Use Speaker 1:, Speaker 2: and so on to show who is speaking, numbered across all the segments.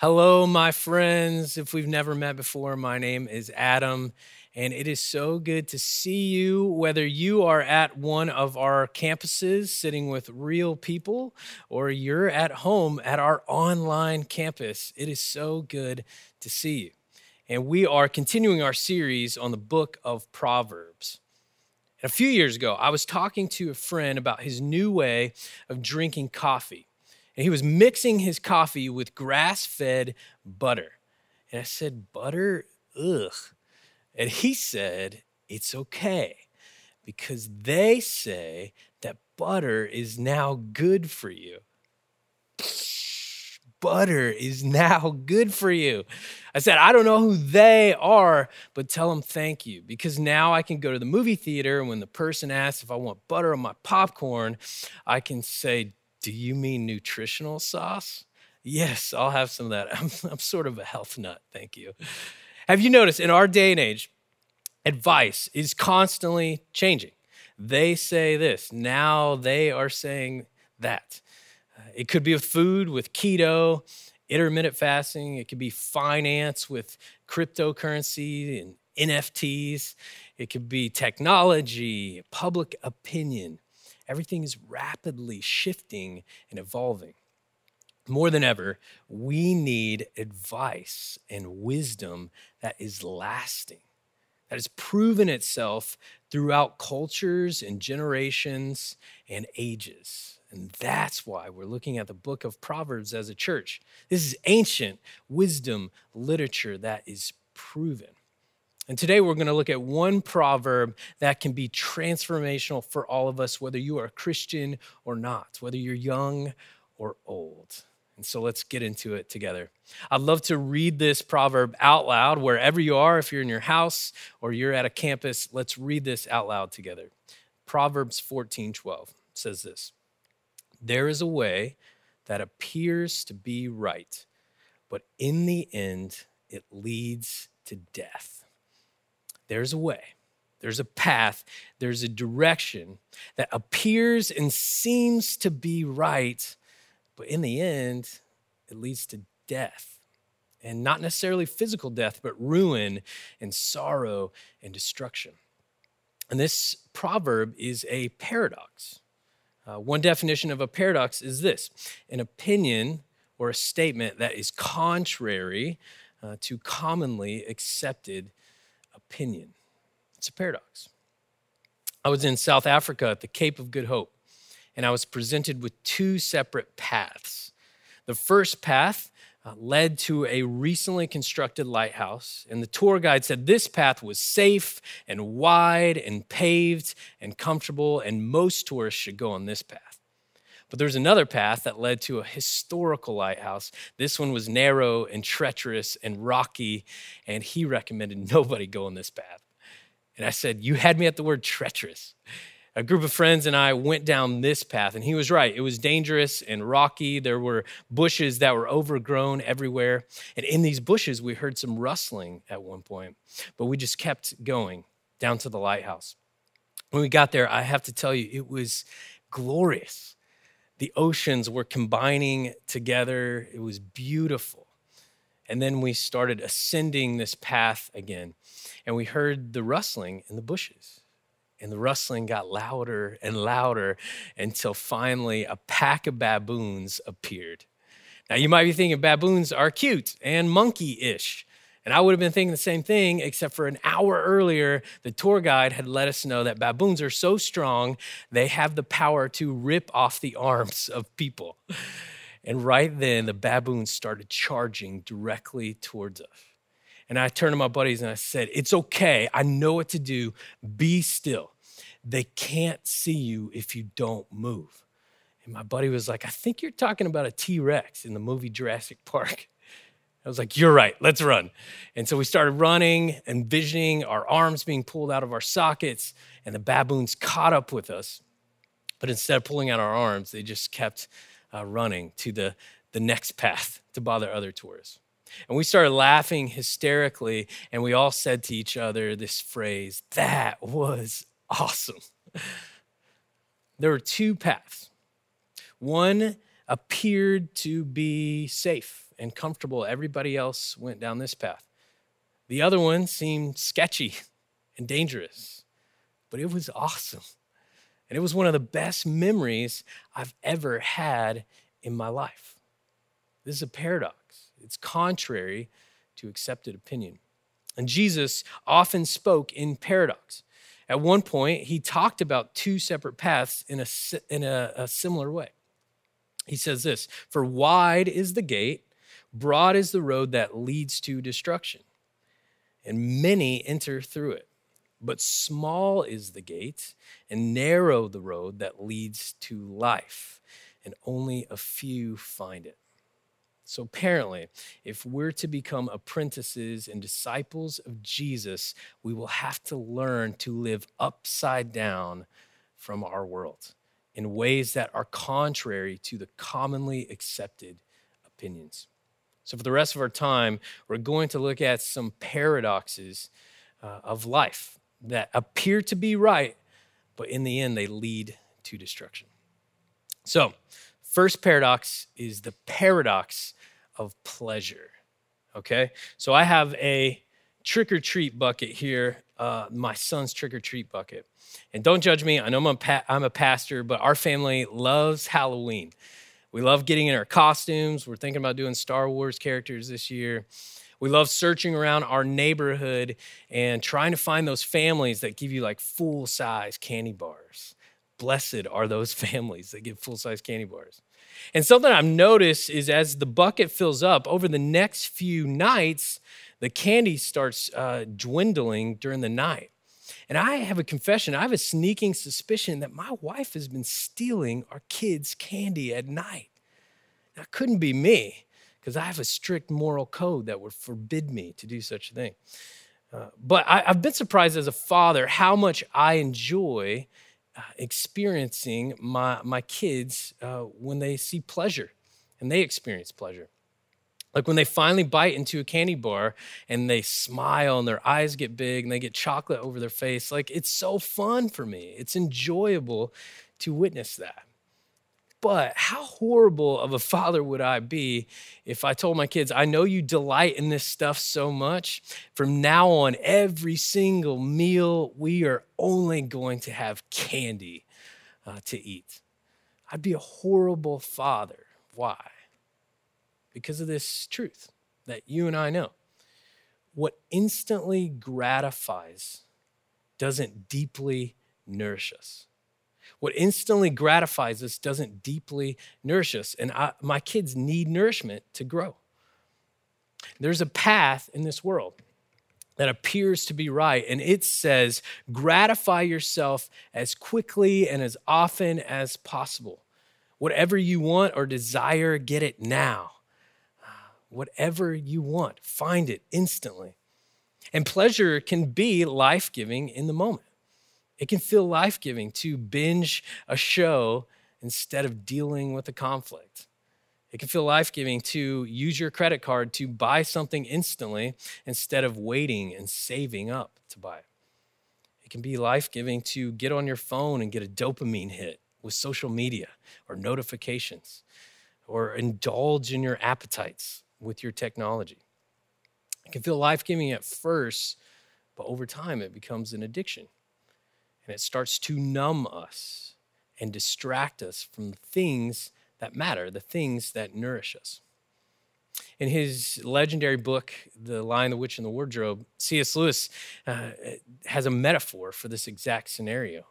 Speaker 1: Hello, my friends. If we've never met before, my name is Adam, and it is so good to see you, whether you are at one of our campuses sitting with real people or you're at home at our online campus. It is so good to see you. And we are continuing our series on the book of Proverbs. A few years ago, I was talking to a friend about his new way of drinking coffee. And he was mixing his coffee with grass fed butter. And I said, Butter? Ugh. And he said, It's okay because they say that butter is now good for you. Butter is now good for you. I said, I don't know who they are, but tell them thank you because now I can go to the movie theater and when the person asks if I want butter on my popcorn, I can say, do you mean nutritional sauce? Yes, I'll have some of that. I'm, I'm sort of a health nut. Thank you. Have you noticed in our day and age, advice is constantly changing? They say this, now they are saying that. It could be with food, with keto, intermittent fasting. It could be finance with cryptocurrency and NFTs. It could be technology, public opinion. Everything is rapidly shifting and evolving. More than ever, we need advice and wisdom that is lasting, that has proven itself throughout cultures and generations and ages. And that's why we're looking at the book of Proverbs as a church. This is ancient wisdom literature that is proven. And today we're going to look at one proverb that can be transformational for all of us, whether you are a Christian or not, whether you're young or old. And so let's get into it together. I'd love to read this proverb out loud wherever you are, if you're in your house or you're at a campus, let's read this out loud together. Proverbs 14 12 says this There is a way that appears to be right, but in the end, it leads to death there's a way, there's a path, there's a direction that appears and seems to be right, but in the end, it leads to death. And not necessarily physical death, but ruin and sorrow and destruction. And this proverb is a paradox. Uh, one definition of a paradox is this an opinion or a statement that is contrary uh, to commonly accepted opinion. It's a paradox. I was in South Africa at the Cape of Good Hope, and I was presented with two separate paths. The first path uh, led to a recently constructed lighthouse, and the tour guide said this path was safe and wide and paved and comfortable, and most tourists should go on this path. But there's another path that led to a historical lighthouse. This one was narrow and treacherous and rocky, and he recommended nobody go on this path. And I said, You had me at the word treacherous. A group of friends and I went down this path, and he was right. It was dangerous and rocky. There were bushes that were overgrown everywhere. And in these bushes, we heard some rustling at one point, but we just kept going down to the lighthouse. When we got there, I have to tell you, it was glorious the oceans were combining together. It was beautiful. And then we started ascending this path again, and we heard the rustling in the bushes. And the rustling got louder and louder until finally a pack of baboons appeared. Now, you might be thinking baboons are cute and monkey ish. And I would have been thinking the same thing, except for an hour earlier, the tour guide had let us know that baboons are so strong, they have the power to rip off the arms of people. And right then, the baboons started charging directly towards us. And I turned to my buddies and I said, It's okay. I know what to do. Be still. They can't see you if you don't move. And my buddy was like, I think you're talking about a T Rex in the movie Jurassic Park. I was like, You're right, let's run. And so we started running, envisioning our arms being pulled out of our sockets, and the baboons caught up with us. But instead of pulling out our arms, they just kept uh, running to the, the next path to bother other tourists. And we started laughing hysterically, and we all said to each other this phrase that was awesome. there were two paths. One appeared to be safe and comfortable. Everybody else went down this path. The other one seemed sketchy and dangerous, but it was awesome. And it was one of the best memories I've ever had in my life. This is a paradox, it's contrary to accepted opinion. And Jesus often spoke in paradox. At one point, he talked about two separate paths in a, in a, a similar way. He says this For wide is the gate, broad is the road that leads to destruction and many enter through it. But small is the gate, and narrow the road that leads to life, and only a few find it. So, apparently, if we're to become apprentices and disciples of Jesus, we will have to learn to live upside down from our world in ways that are contrary to the commonly accepted opinions. So, for the rest of our time, we're going to look at some paradoxes uh, of life that appear to be right, but in the end, they lead to destruction. So, first paradox is the paradox of pleasure. Okay? So, I have a trick or treat bucket here, uh, my son's trick or treat bucket. And don't judge me, I know I'm a, pa- I'm a pastor, but our family loves Halloween. We love getting in our costumes. We're thinking about doing Star Wars characters this year. We love searching around our neighborhood and trying to find those families that give you like full size candy bars. Blessed are those families that give full size candy bars. And something I've noticed is as the bucket fills up over the next few nights, the candy starts uh, dwindling during the night. And I have a confession. I have a sneaking suspicion that my wife has been stealing our kids' candy at night. That couldn't be me because I have a strict moral code that would forbid me to do such a thing. Uh, but I, have been surprised as a father how much I enjoy uh, experiencing my, my kids uh, when they see pleasure and they experience pleasure. Like when they finally bite into a candy bar and they smile and their eyes get big and they get chocolate over their face, like it's so fun for me. It's enjoyable to witness that. But how horrible of a father would I be if I told my kids, I know you delight in this stuff so much. From now on, every single meal, we are only going to have candy uh, to eat. I'd be a horrible father. Why? Because of this truth that you and I know. What instantly gratifies doesn't deeply nourish us. What instantly gratifies us doesn't deeply nourish us. And I, my kids need nourishment to grow. There's a path in this world that appears to be right, and it says, gratify yourself as quickly and as often as possible. Whatever you want or desire, get it now whatever you want, find it instantly. And pleasure can be life giving in the moment. It can feel life giving to binge a show instead of dealing with a conflict. It can feel life giving to use your credit card to buy something instantly instead of waiting and saving up to buy it. It can be life giving to get on your phone and get a dopamine hit with social media or notifications or indulge in your appetites with your technology. It can feel life giving at first, but over time it becomes an addiction. And it starts to numb us and distract us from the things that matter, the things that nourish us. In his legendary book, The Lion, the Witch, and the Wardrobe, C.S. Lewis uh, has a metaphor for this exact scenario.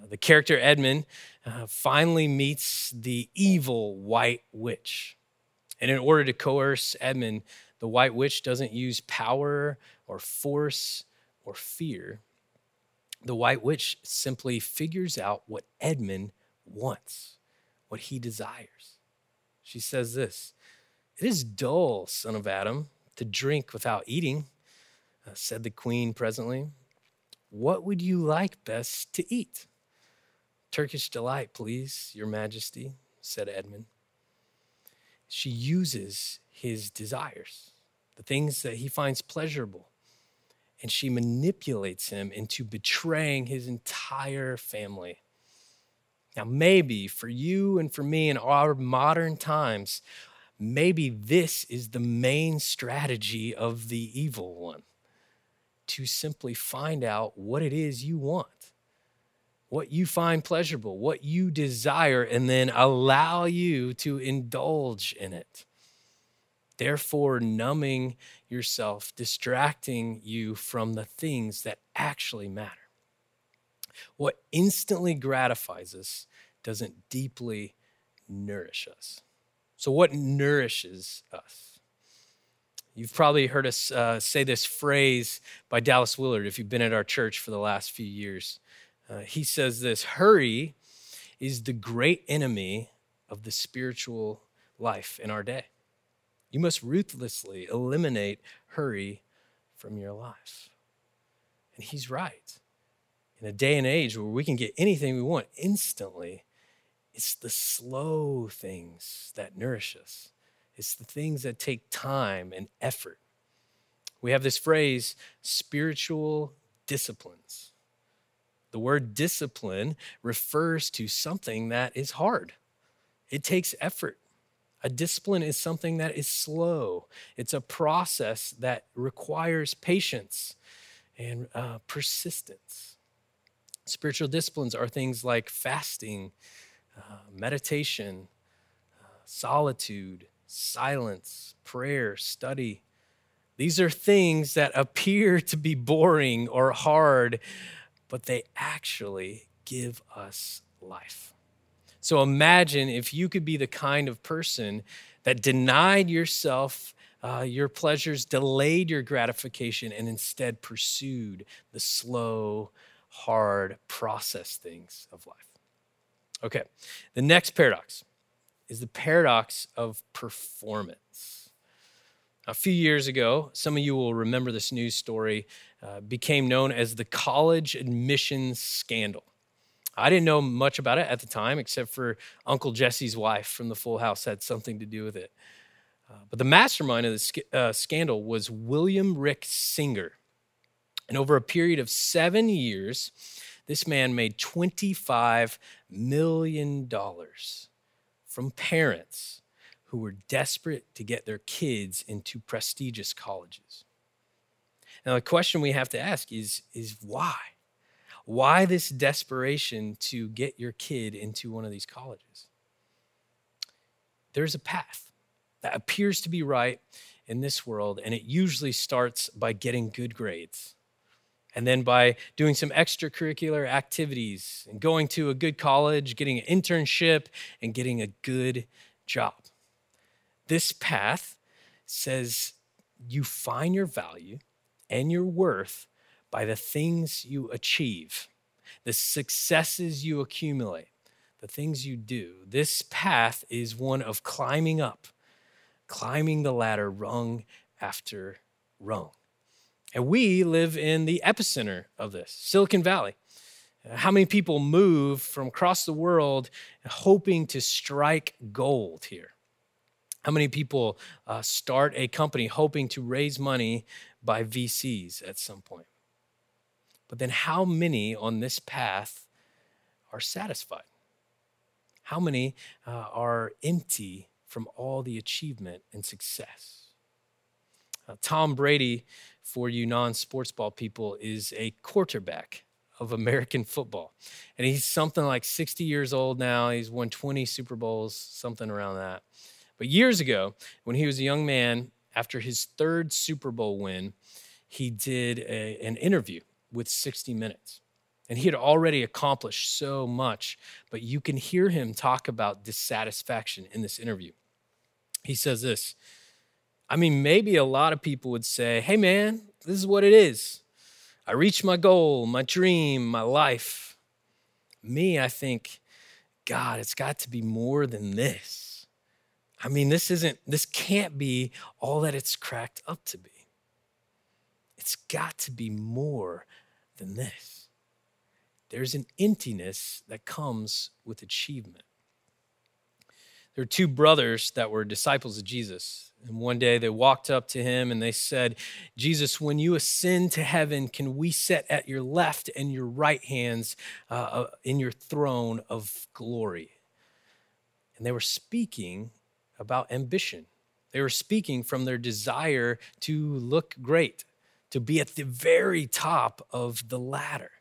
Speaker 1: Uh, the character Edmund uh, finally meets the evil white witch. And in order to coerce Edmund, the White Witch doesn't use power or force or fear. The White Witch simply figures out what Edmund wants, what he desires. She says this It is dull, son of Adam, to drink without eating, uh, said the queen presently. What would you like best to eat? Turkish delight, please, your majesty, said Edmund she uses his desires, the things that he finds pleasurable, and she manipulates him into betraying his entire family. Now, maybe for you and for me in our modern times, maybe this is the main strategy of the evil one to simply find out what it is you want, what you find pleasurable, what you desire, and then allow you to indulge in it. Therefore, numbing yourself, distracting you from the things that actually matter. What instantly gratifies us doesn't deeply nourish us. So, what nourishes us? You've probably heard us uh, say this phrase by Dallas Willard if you've been at our church for the last few years. Uh, he says this hurry is the great enemy of the spiritual life in our day. You must ruthlessly eliminate hurry from your life. And he's right. In a day and age where we can get anything we want instantly, it's the slow things that nourish us. It's the things that take time and effort. We have this phrase, spiritual disciplines. The word discipline refers to something that is hard, it takes effort. A discipline is something that is slow, it's a process that requires patience and uh, persistence. Spiritual disciplines are things like fasting, uh, meditation, uh, solitude, silence, prayer, study. These are things that appear to be boring or hard, but they actually give us life. So imagine if you could be the kind of person that denied yourself uh, your pleasures, delayed your gratification, and instead pursued the slow, hard process things of life. Okay, the next paradox is the paradox of performance. A few years ago, some of you will remember this news story, uh, became known as the college admissions scandal. I didn't know much about it at the time, except for Uncle Jesse's wife from the Full House had something to do with it. Uh, but the mastermind of the sc- uh, scandal was William Rick Singer. And over a period of seven years, this man made $25 million from parents who were desperate to get their kids into prestigious colleges. Now, the question we have to ask is, is why? Why this desperation to get your kid into one of these colleges? There's a path that appears to be right in this world, and it usually starts by getting good grades. And then by doing some extracurricular activities and going to a good college, getting an internship, and getting a good job. This path says you find your value and your worth by the things you achieve, the successes you accumulate, the things you do. This path is one of climbing up, climbing the ladder rung after rung. And we live in the epicenter of this, Silicon Valley. How many people move from across the world hoping to strike gold here? How many people uh, start a company hoping to raise money by VCs at some point? But then, how many on this path are satisfied? How many uh, are empty from all the achievement and success? Uh, Tom Brady for you non sports ball people is a quarterback of American football. And he's something like 60 years old now. He's won 20 Super Bowls, something around that. But years ago, when he was a young man, after his third Super Bowl win, he did a, an interview with 60 Minutes. And he had already accomplished so much, but you can hear him talk about dissatisfaction in this interview. He says this I mean, maybe a lot of people would say, hey, man, this is what it is. I reached my goal, my dream, my life. Me, I think, God, it's got to be more than this. I mean, this isn't, this can't be all that it's cracked up to be. It's got to be more than this. There's an emptiness that comes with achievement. There are two brothers that were disciples of Jesus. And one day they walked up to him and they said, Jesus, when you ascend to heaven, can we sit at your left and your right hands uh, uh, in your throne of glory? And they were speaking about ambition They were speaking from their desire to look great, to be at the very top of the ladder.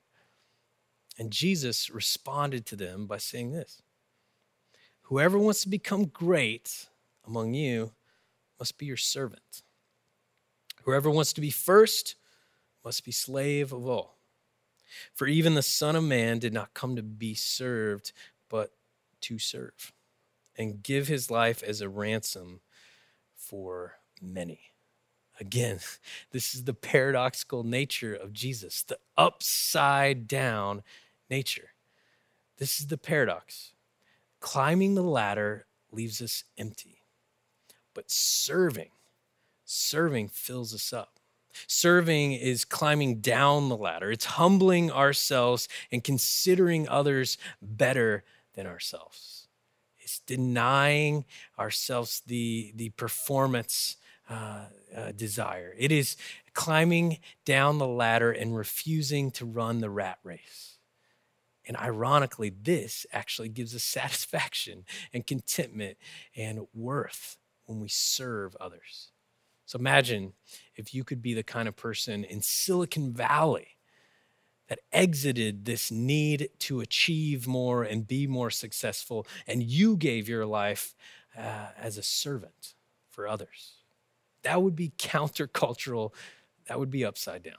Speaker 1: And Jesus responded to them by saying this Whoever wants to become great among you must be your servant. Whoever wants to be first must be slave of all. For even the Son of Man did not come to be served, but to serve and give his life as a ransom for many. Again, this is the paradoxical nature of Jesus, the upside down nature. This is the paradox. Climbing the ladder leaves us empty, but serving, serving fills us up. Serving is climbing down the ladder. It's humbling ourselves and considering others better than ourselves. It's denying ourselves the, the performance uh, uh, desire. It is climbing down the ladder and refusing to run the rat race. And ironically, this actually gives us satisfaction and contentment and worth when we serve others. So imagine if you could be the kind of person in Silicon Valley that exited this need to achieve more and be more successful, and you gave your life uh, as a servant for others. That would be countercultural. That would be upside down.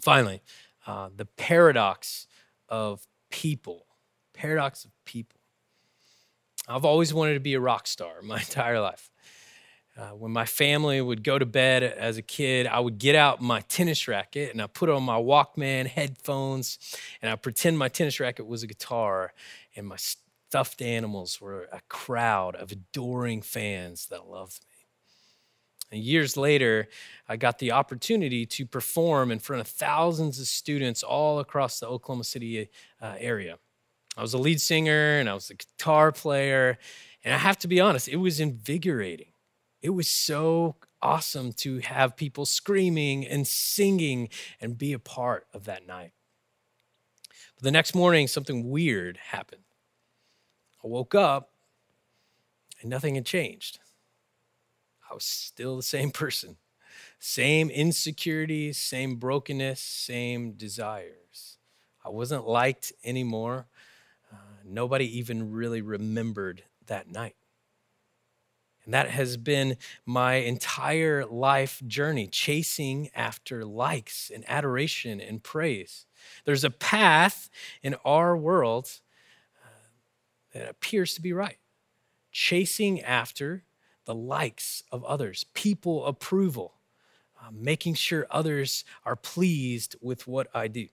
Speaker 1: Finally, uh, the paradox of people. Paradox of people. I've always wanted to be a rock star my entire life. Uh, when my family would go to bed as a kid, I would get out my tennis racket and I put on my Walkman headphones and I pretend my tennis racket was a guitar and my stuffed animals were a crowd of adoring fans that loved me. And years later, I got the opportunity to perform in front of thousands of students all across the Oklahoma City uh, area. I was a lead singer and I was a guitar player. And I have to be honest, it was invigorating it was so awesome to have people screaming and singing and be a part of that night. But the next morning, something weird happened. I woke up and nothing had changed. I was still the same person, same insecurities, same brokenness, same desires. I wasn't liked anymore. Uh, nobody even really remembered that night. And that has been my entire life journey, chasing after likes and adoration and praise. There's a path in our world uh, that appears to be right, chasing after the likes of others, people approval, uh, making sure others are pleased with what I do.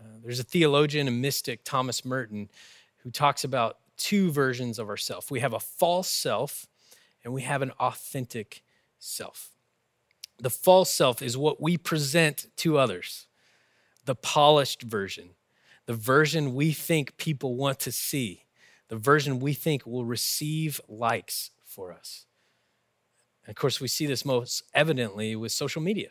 Speaker 1: Uh, there's a theologian and mystic, Thomas Merton, who talks about two versions of ourself. We have a false self and we have an authentic self. The false self is what we present to others, the polished version, the version we think people want to see, the version we think will receive likes for us. And of course, we see this most evidently with social media.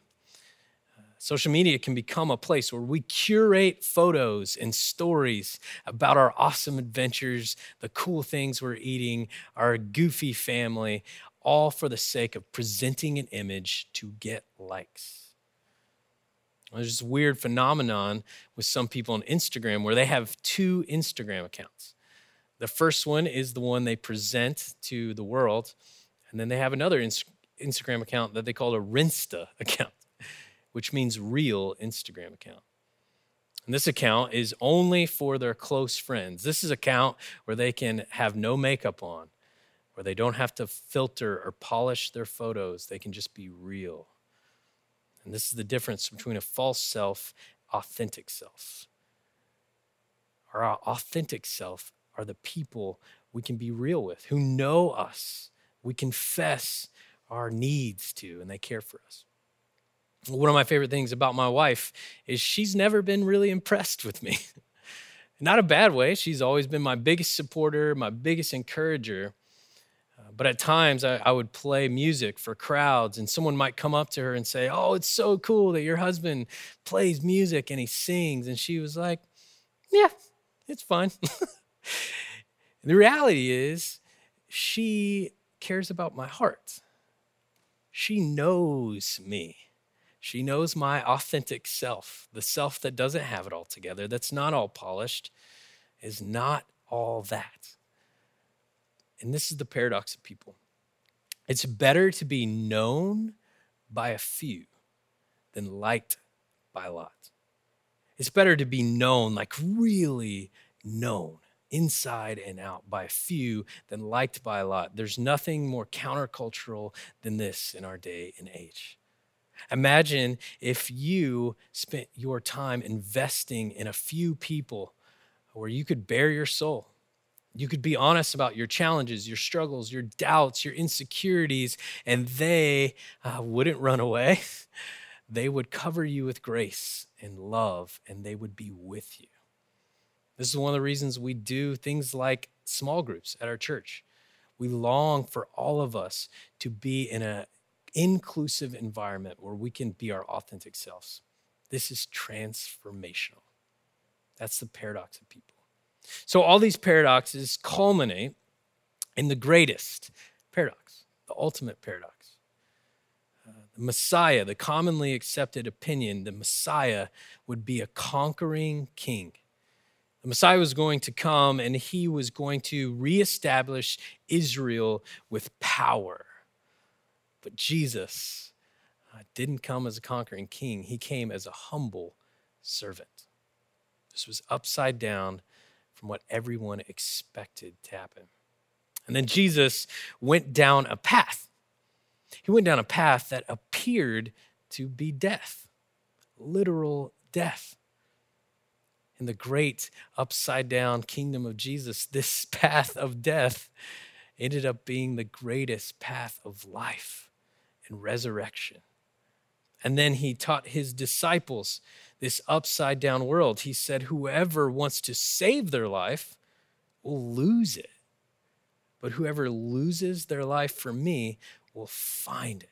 Speaker 1: Social media can become a place where we curate photos and stories about our awesome adventures, the cool things we're eating, our goofy family, all for the sake of presenting an image to get likes. There's this weird phenomenon with some people on Instagram where they have two Instagram accounts. The first one is the one they present to the world, and then they have another Instagram account that they call a Rinsta account which means real Instagram account. And this account is only for their close friends. This is account where they can have no makeup on, where they don't have to filter or polish their photos. They can just be real. And this is the difference between a false self, authentic self. Our authentic self are the people we can be real with, who know us. We confess our needs to, and they care for us one of my favorite things about my wife is she's never been really impressed with me. Not a bad way. She's always been my biggest supporter, my biggest encourager. Uh, but at times I, I, would play music for crowds, and someone might come up to her and say, Oh, it's so cool that your husband plays music and he sings. And she was like, Yeah, it's fine. the reality is, she cares about my heart. She knows me. She knows my authentic self, the self that doesn't have it all together, that's not all polished, is not all that. And this is the paradox of people. It's better to be known by a few than liked by a lot. It's better to be known, like really known, inside and out by a few than liked by a lot. There's nothing more countercultural than this in our day and age. Imagine if you spent your time investing in a few people where you could bare your soul. You could be honest about your challenges, your struggles, your doubts, your insecurities, and they uh, wouldn't run away. they would cover you with grace and love, and they would be with you. This is one of the reasons we do things like small groups at our church. We long for all of us to be in an inclusive environment where we can be our authentic selves. This is transformational. That's the paradox of people. So, all these paradoxes culminate in the greatest paradox, the ultimate paradox. Uh, the Messiah, the commonly accepted opinion, the Messiah would be a conquering king. The Messiah was going to come and he was going to reestablish Israel with power. But Jesus uh, didn't come as a conquering king, he came as a humble servant. This was upside down from what everyone expected to happen. And then Jesus went down a path. He went down a path that appeared to be death, literal death. In the great upside down kingdom of Jesus, this path of death ended up being the greatest path of life and resurrection. And then he taught his disciples this upside down world. He said, Whoever wants to save their life will lose it. But whoever loses their life for me will find it.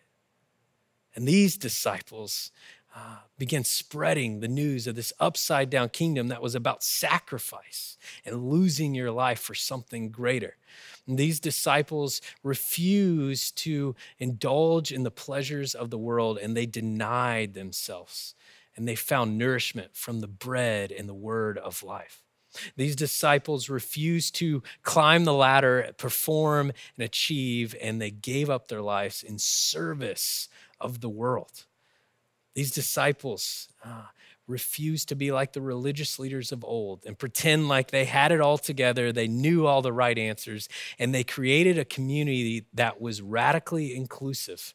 Speaker 1: And these disciples began spreading the news of this upside down kingdom that was about sacrifice and losing your life for something greater. And these disciples refused to indulge in the pleasures of the world and they denied themselves and they found nourishment from the bread and the word of life. These disciples refused to climb the ladder, perform, and achieve, and they gave up their lives in service of the world. These disciples uh, refused to be like the religious leaders of old and pretend like they had it all together, they knew all the right answers, and they created a community that was radically inclusive,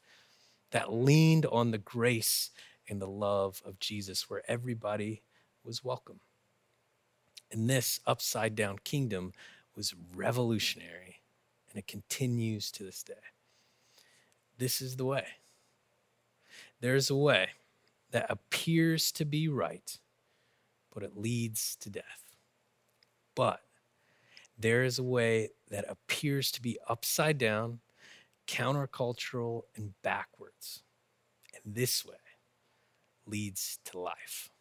Speaker 1: that leaned on the grace and the love of Jesus, where everybody was welcome. And this upside down kingdom was revolutionary, and it continues to this day. This is the way. There's a way that appears to be right, but it leads to death. But there is a way that appears to be upside down, countercultural, and backwards. And this way leads to life.